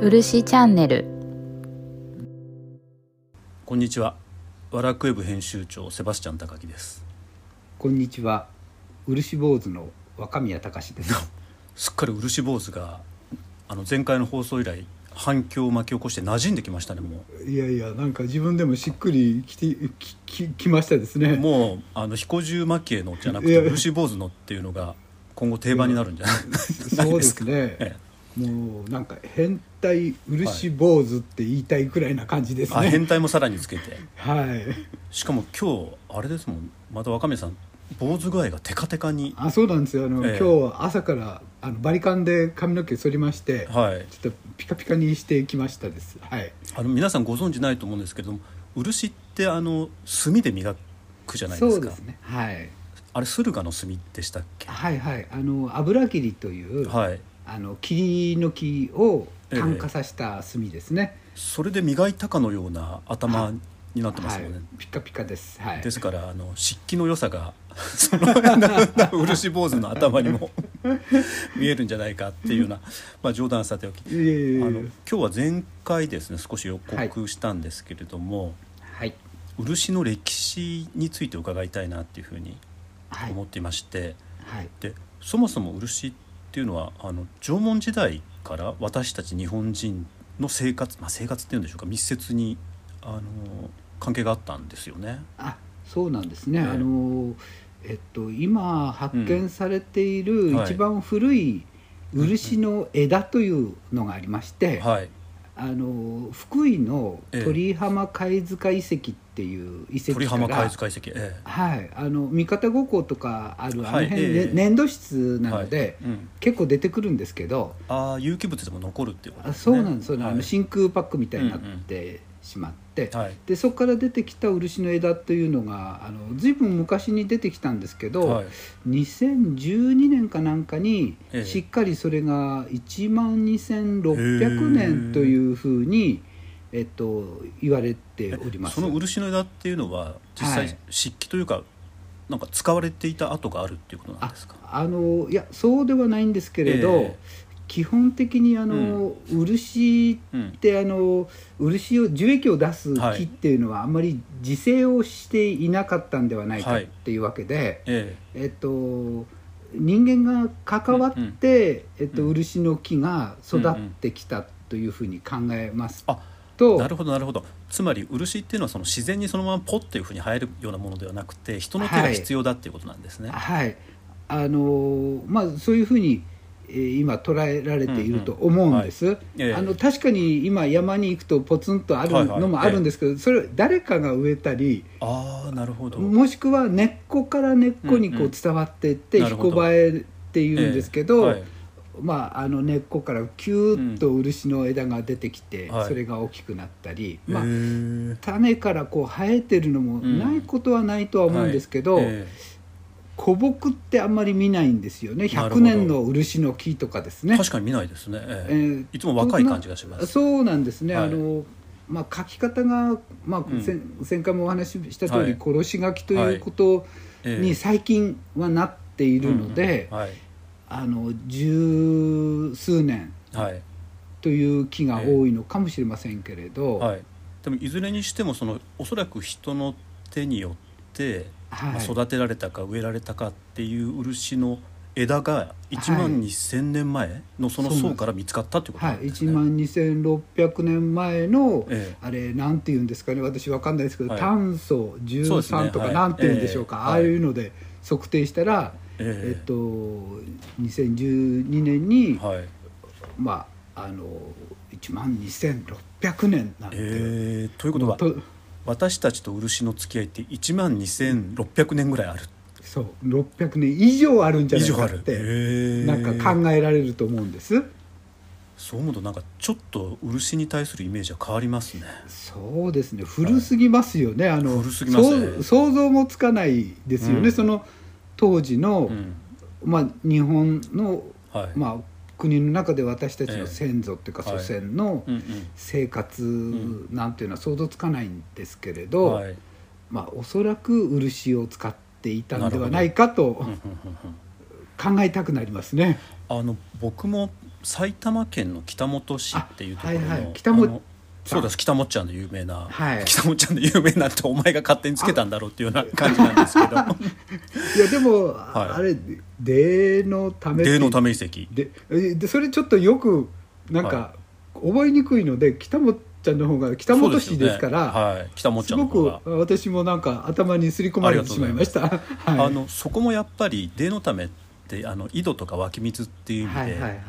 漆チャンネル。こんにちは。ワラクウェブ編集長セバスチャン高木です。こんにちは。漆坊主の若宮隆です。すっかり漆坊主があの前回の放送以来反響を巻き起こして馴染んできましたねもいやいやなんか自分でもしっくりきてきききましたですね。うもうあの彦十蒔絵のじゃなくて漆坊主のっていうのが今後定番になるんじゃない？そうですね。えもうなんか変態漆坊主って言いたいくらいな感じですあね変態もさらにつけて。はい。しかも今日あれですもん。また若宮さん坊主具合がテカテカに。あそうなんですよ。あの、ええ。今日は朝からあのバリカンで髪の毛剃りまして、はい。ちょっとピカピカにしてきましたです。はい。あの皆さんご存知ないと思うんですけれども漆ってあの炭で磨くじゃないですか。そうですね。はい。あれ駿河の炭でしたっけ？はいはい。あの油切りという、はいあの霧の木を炭化させた炭ですね、それで磨いたかのような頭になってますよね、はい、ピカピカです。はい。ですからあの湿気の良さが その漆坊主の頭にも 見えるんじゃないかっていうような、まあ、冗談はさておき。いえいえいえ。あの今日は前回ですね少し予告したんですけれども、はい。漆の歴史について伺いたいなっていうふうにはい。思っていまして、はい。でそもそも漆っていうのはあの縄文時代から私たち日本人の生活、まあ、生活っていうんでしょうか密接にあの関係があったんですよね。あそうなんですね、ええ。あのえっと今発見されている一番古い漆の枝というのがありまして、はい、あの福井のええ。鳥浜貝塚遺跡っていう遺跡から鳥浜貝塚遺跡、えはい、あの三方五湖とかあるあはいの辺、ええ。ね粘土質えなので、はいうん、結構出てくるんですけど、ああ有機物でも残るっていうことあですね。そうなんです、そうなんです。あの真空パックみたいになってしまって、はい。でそこから出てきた漆の枝というのがあの随分昔に出てきたんですけど、はい。2012年かなんかにええ。しっかりそれが1万2600年というふうに、えっと、言われております。その漆の枝っていうのは実際はい。漆器というか、なんか使われていた跡があるっていうことなんあですか？あのいやそうではないんですけれど、ええ基本的にあの、漆うん。っ、てあの漆を樹液を出すはい。木っていうのはあんまり自生をしていなかったんではないかはい。っていうわけで、ええ。っと人間が関わって、えっと、うん。漆の木が育ってきたというふうに考えますあと、えなるほどなるほど。つまり漆っていうのはその自然にそのままポッっていうふうに生えるようなものではなくて人の手が必要だっていうことなんですね。はい。あのまあそういうふうに、えー今捉えられていると思うんです、あの確かに今山に行くとポツンとあるのもあるんですけど、それ誰かが植えたりああなるほど。もしくは根っこから根っこにこう伝わっていってひこばえっていうんですけど、まあ、あの根っこからキューッと漆の枝が出てきて、はい。それが大きくなったり、まあ種からこう生えてるのもないことはないとは思うんですけど、古木ってあんまり見ないんですよね。100なるほど。年の漆の木とかですね。え確かに見ないですね。ええ。えーいつも若い感じがします。そうなんですね、はい。あのまあ、書き方が、まあうん。先前回もお話しした通り、はい。殺し書きということええ。に最近はなっているので、はい。あの十数年はい。という木が多いのかもしれませんけれど、はい。でもいずれにしてもそのおそらく人の手によって、はいまあ育てられたか植えられたかっていう漆の枝が1万2,000年前のその層から見つかったっていうことはい、1なんですね。万2600年前の、ええ。あれなんて言うんですかね。私わかんないですけど、はい。炭素そうですね。13とかはい。なんて言うんでしょうか、ええ。ああいうので測定したら、ええ。っと、2012年に、はい。まああの1万2600年なんて、えーということはと私たちと漆の付き合いって1万2,600年ぐらいある。そう。600年以上あるんじゃ。ないかって、なんか考えられると思うんです。そう思うとなんかちょっと漆に対するイメージは変わりますね。そうですね。古すぎますよね、あの古すぎますね。想像もつかないですよね、うん。その当時の、うん。まあ、日本の、はい。まあ、国の中で私たちええの先祖っていうかはい祖先の。生活んなんていうのは想像つかないんですけれど、はい。まあ、おそらく漆を使っていたのではないかと考えたくなりますね。あの僕も埼玉県の北本市っていうところの、あはいはい北本そうです。北本ちゃんの有名な、はい。北本ちゃんの有名なってお前が勝手につけたんだろうっていうような 感じなんですけど。いやでも、はい。あれ霊のためって霊のため遺跡。でえでそれちょっとよくなんか、は覚えにくいので北本ちゃんの方が北本市ですからはい、北本ちすゃんのごく私もなんか頭にすり込まれてしまいました。はい。あのそこもやっぱり霊のためってあの井戸とか湧き水っていう意味で、はいはいはい。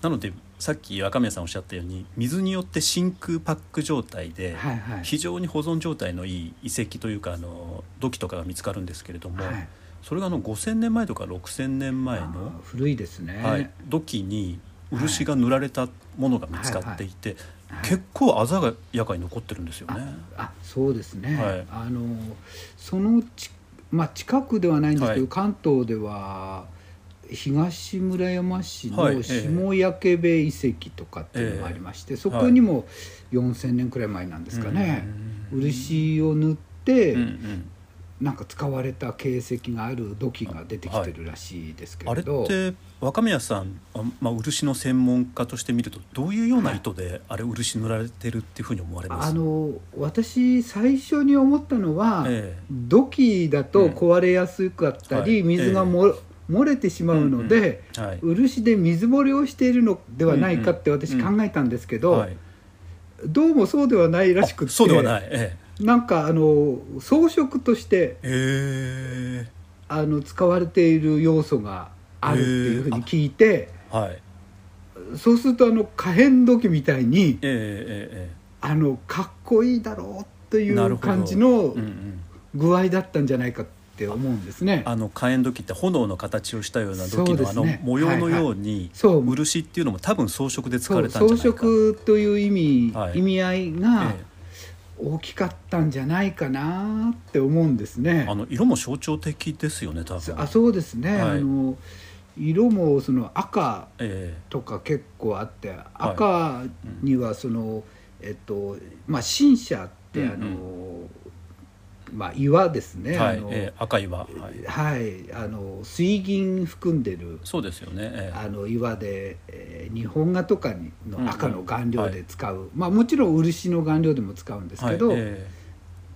なのでさっき若宮さんおっしゃったように水によって真空パック状態で、はいはい。非常に保存状態のいい遺跡というかあの土器とかが見つかるんですけれども、はい。それがあの5,000年前とか6,000年前の古いですね。はい、土器に漆が塗られたものが見つかっていて、はい。結構鮮やかに残ってるんですよね。あそうですね、はい。あのそのち、まあ、近くではないんですけど、はい。関東では東村山市はいええ。の下焼部遺跡とかっていうのがありまして、そこにも4,000年くらい前なんですかね、うん。漆を塗って、なんか使われた形跡がある土器が出てきてるらしいですけあれれど、って若宮さん、あまあ、漆の専門家として見るとどういうような意図であれ漆塗られてるっていうふうに思われます？あの私最初に思ったのは、え土器だと壊れやすかったり、うんはい。水がも、漏れてしまうので、えはい。漆で水漏れをしているのではないかって私考えたんですけど、はい、どうもそうではないらしくてそうではない、えなんかあの装飾としてええ。あの使われている要素があるっていうふうに聞いて、えはい。そうするとあの可変土器みたいにえええあのかっこいいだろうという感じのうんうん。具合だったんじゃないかって思うんですね。あの火炎土器って炎の形をしたような土器のあの模様のようにそう。漆っていうのも多分装飾で使われたんじゃ装ないか飾という意味、はい。意味合いがえ大きかったんじゃないかなって思うんですね。え。あの色も象徴的ですよね多分。あそうですね、はい。あの色もその赤えとか結構あって赤にはその、えっとまあ新社ってあの、うんまあ岩ですね、えはいええ赤岩。はい。はい。あの水銀含んでるそうですよね、ええあの岩で、えー日本画とかにの赤の顔料うんうんで使う、まあもちろん漆の顔料でも使うんですけど、はい。え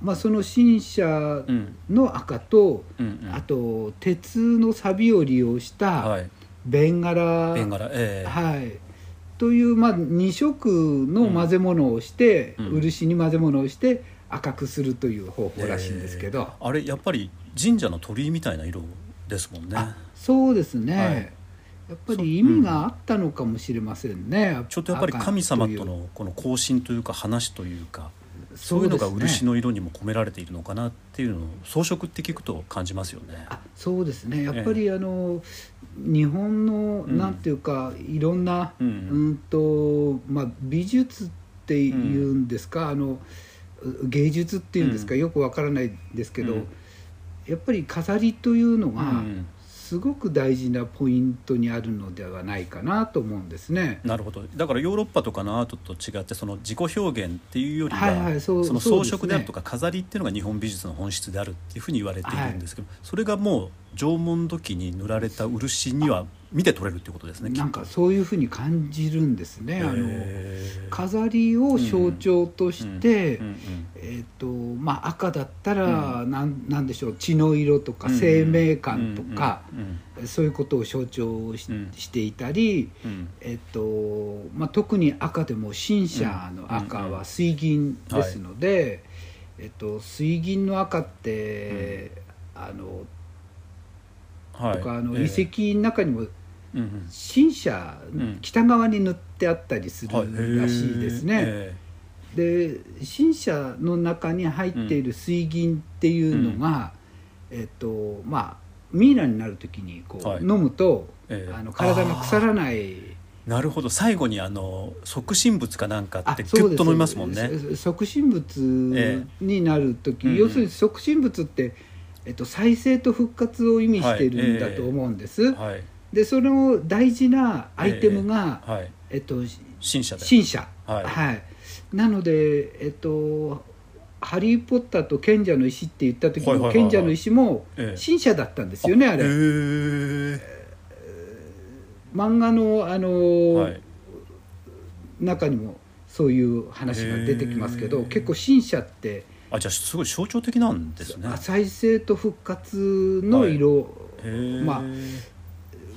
まあその新車の赤と、うんうん。あと鉄の錆を利用したはい。ベンガラ、ベンガラ。ええはい、という、まあ、2色の混ぜ物をして、うん。漆に混ぜ物をして赤くするという方法らしいんですけど、ええあれやっぱり神社の鳥居みたいな色ですもんね。あそうですね、はい。やっぱり意味があったのかもしれませんね、ちょっとやっぱり神様とのこの交信というか話というかそういうのが漆の色にも込められているのかなっていうのを装飾って聞くと感じますよね。あそうですね。やっぱりあの、日本のうん。なんていうか、いろんな、ううんんとまあ、美術っていうんですか、あの芸術っていうんですか、うん。よくわからないんですけど、うん。やっぱり飾りというのが、うん。すごく大事なポイントにあるのではないかなと思うんですね。なるほど。だからヨーロッパとかのアートと違ってその自己表現っていうよりは、はいはいそうその装飾であるとか飾りっていうのが日本美術の本質であるっていうふうに言われているんですけど、それがもう縄文土器に塗られた漆には見て取れるっていうことですね。なんかそういうふうに感じるんですね。あの飾りを象徴として、うんうんえーとまあ、赤だったら、なんなんでしょう血の色とか生命感とか、うんそういうことを象徴し,、うん。していたり、えっとまあ、特に赤でも新車の赤は水銀ですので、えっと、水銀の赤って、あのはい。とかあのええ。遺跡の中にも新車、うん北側に塗ってあったりするはいらしいですね。えで新車の中に入っている水銀っていうのが、えっとまあミイラになる時にこう、はい。飲むと、ええあの体が腐らない。えなるほど。最後にあの促進物かなんかってギュッと飲みますもんね。そ促進物えになる時、要するに促進物って、えっと、再生と復活を意味してるんだと思うんです、はいでその大事なアイテムが、はい。えっと、新車で。新車。はい。なのでえっと「ハリー・ポッターと賢者の石」って言った時はいはいはいはい。の賢者の石もええ。新車だったんですよねあれ、へえ漫画のあの、はい。中にもそういう話が出てきますけどへー。結構新社ってあじゃあすごい象徴的なんですね。再生と復活の色、へー。まあ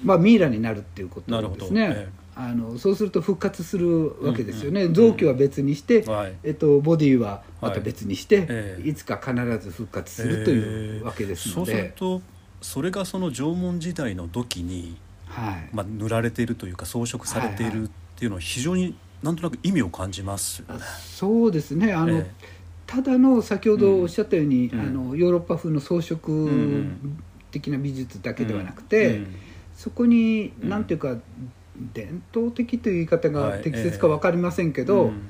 まあ、ミイラになるっていうことですね、えあのそうすると復活するわけですよね、うん。うん臓器は別にして、はい。えっと、ボディはまた別にして、ええ。い、つか必ず復活するというわけですそうすので、るとそれがその縄文時代の土器に、はい。まあ、塗られているというか装飾されていはいはるっていうのは非常になんとなく意味を感じますよね。そうですね。あの、えただの先ほどおっしゃったように、うん。あのヨーロッパ風の装飾ん的な美術だえけではなくて、うんそこにうん。何ていうか、伝統的という言い方がはい適切か分かりませんけど、うん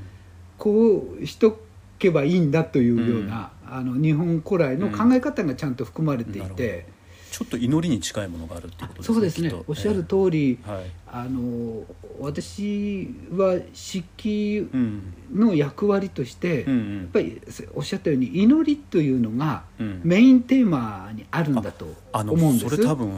こうしとけばいいんだというような、あの日本古来の考え方がちゃんと含まれていて、ちょっと祈りに近いものがあるっていうことですね。そうですね。おっしゃる通り、ええ。はい。あの私は漆器うんの役割として、やっうんうん。ぱりおっしゃったように祈りというのがうん。メインテーマにあるんだと思うんです。それ多分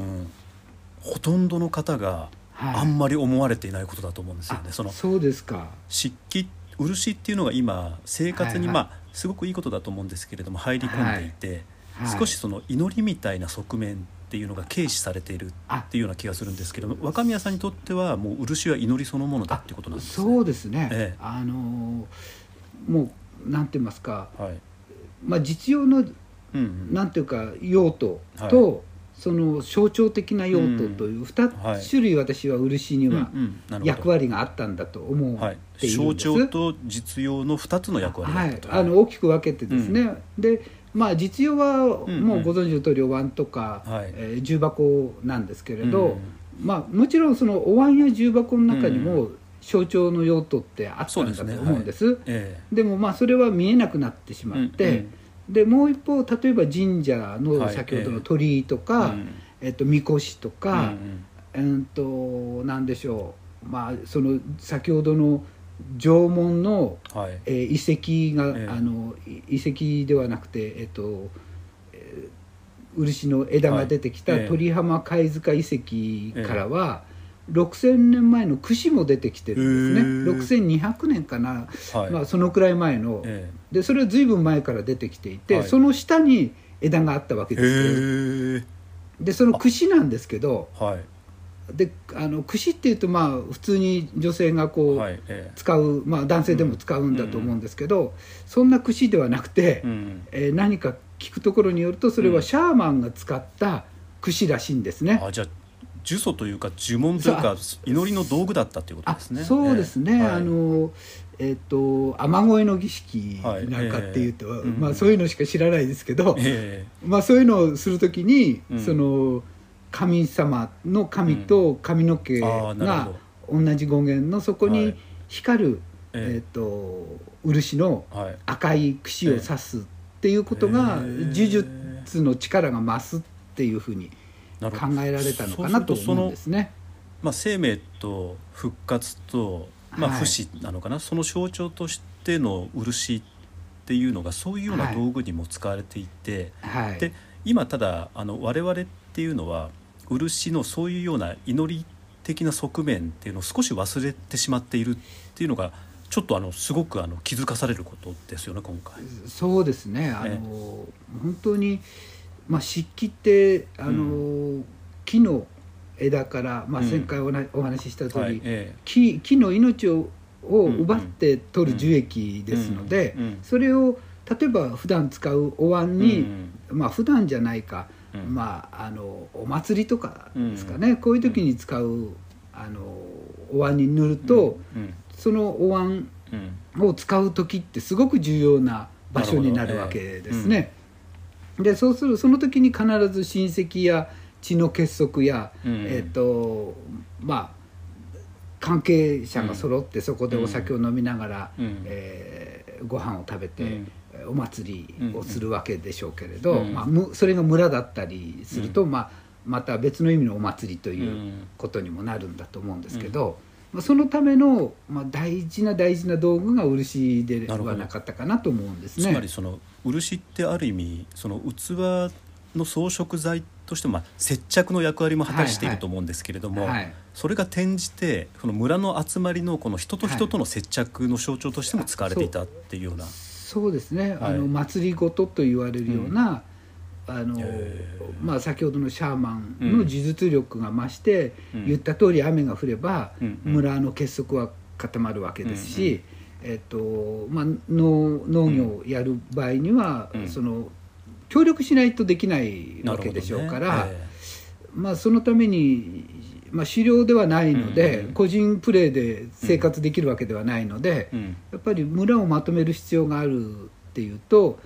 ほとんどの方がはい。あんまり思われていないことだと思うんですよね。あそのそうですか。漆器漆っていうのが今生活にはいはい。まあすごくいいことだと思うんですけれども入り込んでいて、はい。少しその祈りみたいな側面っていうのが軽視されているっていうような気がするんですけども若宮さんにとってはもう漆は祈りそのものだっていうことなんですね。そうですね。ええ。あのもうなんて言いますか、はい。まあ実用のうんうん。なんていうか用途と、はその象徴的な用途という二はい種類私は漆には役割があったんだと思うはい。象。徴と実用の2つの役割だはい。あの大きく分けてですね、でまあ実用はうんもうご存知の通りお椀とか、はい。えー重箱なんですけれど、うん。まあもちろんそのお椀や重箱の中にも象徴の用途ってあったんだと思うんです。えでもまあそれは見えなくなってしえまって、うんでもう一方例えば神社のはい先ほどの鳥居とか、うん。えっと、みこしとか、うんうん。となんでしょう。まあその先ほどの縄文の、うんはい。えー遺跡が、ええ。あのい遺跡ではなくてえっと、えー漆の枝が出てきたはいええ。鳥浜貝塚遺跡からは、6,000年前の櫛も出てきてるんですね、6200年かな、はい。まあ、そのくらい前の、えでそれは随分前から出てきていて、はい。その下に枝があったわけえですけどへえでその櫛なんですけどはい。であの櫛っていうとまあ普通に女性がこう、はいえ使う、まあ、男性でも使うんだと思うんですけど、そんな櫛ではなくて、えうん。えー何か聞くところによるとそれはシャーマンが使った櫛らしいんですね。あじゃあ呪詛というか呪文というか祈りの道具だったということあですね。そうですね、ええ。はいあのえっ、と雨乞いの儀式なんかっていうと、はいええまあ、そういうのしか知らないですけど、えまあ、そういうのをするときに、うん。その神様の神と髪の毛がる同じ語源のそこにはい。光る、ええ。っと漆の赤い櫛を刺すっていうことが、ええ。呪術の力が増すっていうふうに考えられたのかなと思うんですね。まあ、生命と復活と、まあ、はい。不死なのかな、その象徴としての漆っていうのがそういうようなはい。道具にも使われていて、はい、で今ただあの我々っていうのは漆のそういうような祈り的な側面っていうのを少し忘れてしまっているっていうのがちょっとあのすごくあの気づかされることですよね今回。そうですね。あの、え本当に、まあ、漆器ってあの、木の枝から、まあ、うん。前回おなお話しした通り、はいえ木木の命ををうんうん。奪って取る樹液ですので、うんうんそれを例えば普段使うお椀えに、うんまあ普段じゃないか、うん。まああのお祭りとかですかね、こういう時に使うあのお椀に塗ると、うんそのお椀うん。を使う時ってすごく重要な場所になるわけですね。でそうするその時に必ず親戚や血の結束や、うん。えっ、とまあ関係者が揃ってそこでお酒を飲みながら、うん。えーご飯を食べて、うん。お祭りをするわけでしょうけれど、うん。まあ、むそれが村だったりすると、まあ、また別の意味のお祭りといううん。ことにもなるんだと思うんですけど、まあ、そのための、まあ、大事な大事な道具が漆ではなかったかなと思うんですね。つまりその漆ってある意味その器の装飾材としても、まあ、接着の役割も果たしていると思うんですけれども、はいそれが転じてその村の集まりのこの人と人との接着の象徴としても使われていたっていうような、そうですね、はいあの祭りごとと言われるような、あのまあ、先ほどのシャーマンの呪術力が増して、うん言った通り雨が降れば、村の結束は固まるわけですし、えっとまあ、農農業をやる場合には、うん。その協力しないとできないわけでしょうから、えまあ、そのために、まあ、狩猟ではないので、うんうん個人プレーで生活できるわけではないので。えうん。やっぱり村をまとめる必要があるっていうと、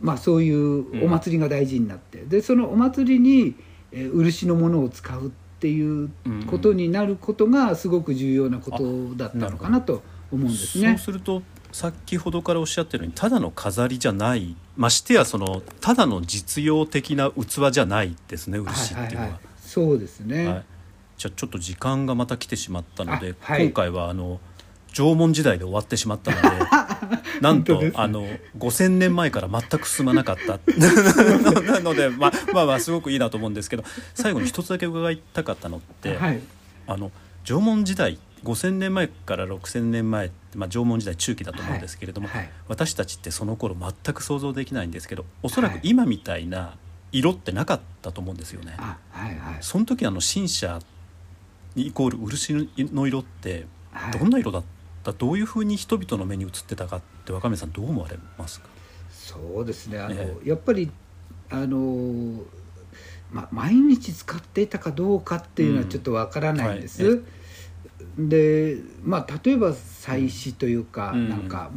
まあ、そういうお祭りが大事になって、でそのお祭りに、えー漆のものを使うっていうことになることがすごく重要なことだったのかなと思うんですそうね。すると先ほどからおっしゃってるようにただの飾りじゃない。ましてやそのただの実用的な器じゃないですね漆っていうのは。はいそうですね、はい、じゃあちょっと時間がまた来てしまったので、あはい。今回はあの縄文時代で終わってしまったので なんと、ね。あの5,000年前から全く進まなかった。なので、まあ、まあまあすごくいいなと思うんですけど最後に一つだけ伺いたかったのって、はい。あの縄文時代5,000年前から6,000年前、まあ、縄文時代中期だと思うんですけれども、はいはい。私たちってその頃全く想像できないんですけどおそらはい。く今みたいな色ってなかったと思うんですよね。あはいはい。その時あの新車にイコール漆の色ってはいどんな色だった、どういうふうに人々の目に映ってたかって若宮さんどう思われますか？そうですね。あの、えやっぱりあのま、毎日使っていたかどうかっていうのはちょっとわからないんです。うんはいでまあ例えば祭祀というか、うん。なんか、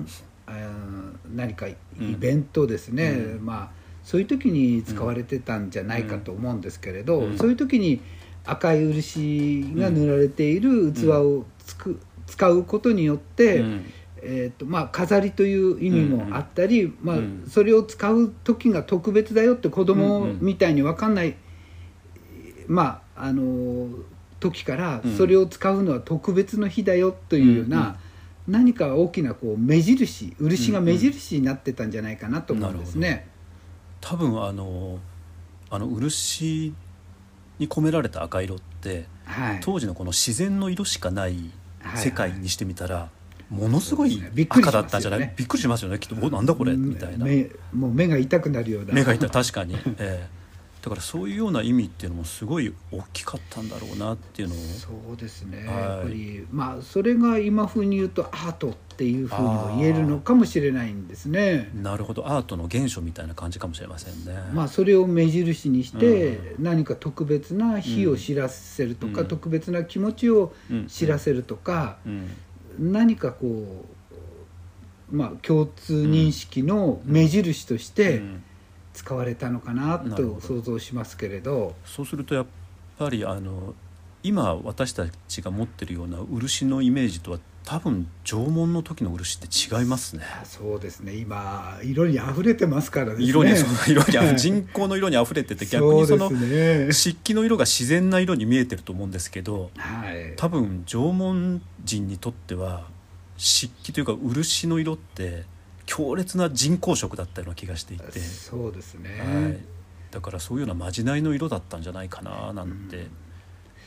あー何かイベントですね、うん。まあそういう時に使われてたんじゃないかと思うんですけれど、うん。そういう時に赤い漆が塗られている器をつく、使うことによって、うん。えーとまあ、飾りという意味もあったり、まあうん、それを使う時が特別だよって子供みたいに分かんない、まああのー時からうん。それを使うのは特別の日だよというような、何か大きなこう目印漆が目印になってたんじゃないかなと思うんですね。多分あのあの漆に込められた赤色ってはい、当時のこの自然の色しかないはい世界にしてみたら、ものすごいそうですね。びっくりしますよね。赤だったんじゃない、びっくりしますよね。きっとおなんだこれ？みたいな。目もう目が痛くなるような。目がい。た確かに、ええだからそういうような意味っていうのもすごい大きかったんだろうなっていうのを。そうですね、はい。やっぱりまあそれが今風に言うとアートっていうふうにも言えるのかもしれないんですね。なるほど。アートの原初みたいな感じかもしれませんね。まあそれを目印にして何か特別な日を知らせるとか、うん。特別な気持ちをうん知らせるとか、うん。何かこうまあ共通認識の目印としてうん使われたのかなとど。想像しますけれど。そうするとやっぱりあの今私たちが持ってるような漆のイメージとは多分縄文の時の漆って違いますね。あそうですね。今色に溢れてますからね。色にその色に人工の色に溢れてて 逆にその漆器の色が自然な色に見えてると思うんですけどはい。多分縄文人にとっては漆器というか漆の色って強烈な人工色だったような気がしていて、そうですね、はい、だからそういうようなまじないの色だったんじゃないかななんて、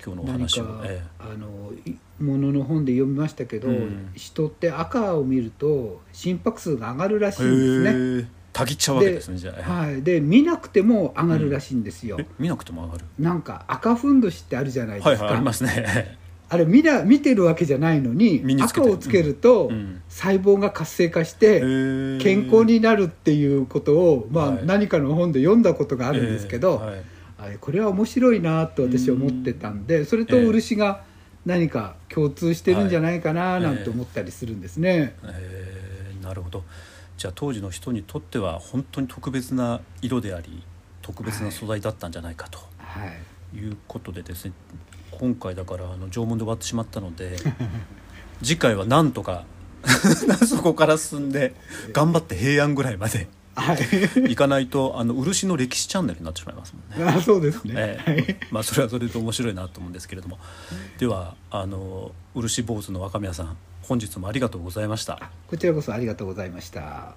今日のお何話を。か、、えあのいものの本で読みましたけど、うん。人って赤を見ると心拍数が上がるらしいえんですね。たぎっちゃうわけですねじゃあ、はい、で見なくても上がるらしいんですよ。え見なくても上がる。なんか赤ふんどしってあるじゃないですか。はいはいありますねあれ見な見てるわけじゃないのに赤をつけると、うん。細胞が活性化して、健康になるっていうことを、まあはい。何かの本で読んだことがあるんですけど、ええはい。あれこれは面白いなと私は思ってたんでそれと漆が何か共通してるんじゃないかななんて思ったりするんですね。えー。なるほど。じゃあ当時の人にとっては本当に特別な色であり特別な素材だったんじゃないかとはい。いうことでですね、今回だからあの縄文で終わってしまったので 次回は なんとかそこから進んで頑張って平安ぐらいまではい、行かないとあの漆の歴史チャンネルになってしまいますもんね。あそうですね、ええまあそれはそれで面白いなと思うんですけれどもではあの漆坊主の若宮さん本日もありがとうございました。こちらこそありがとうございました。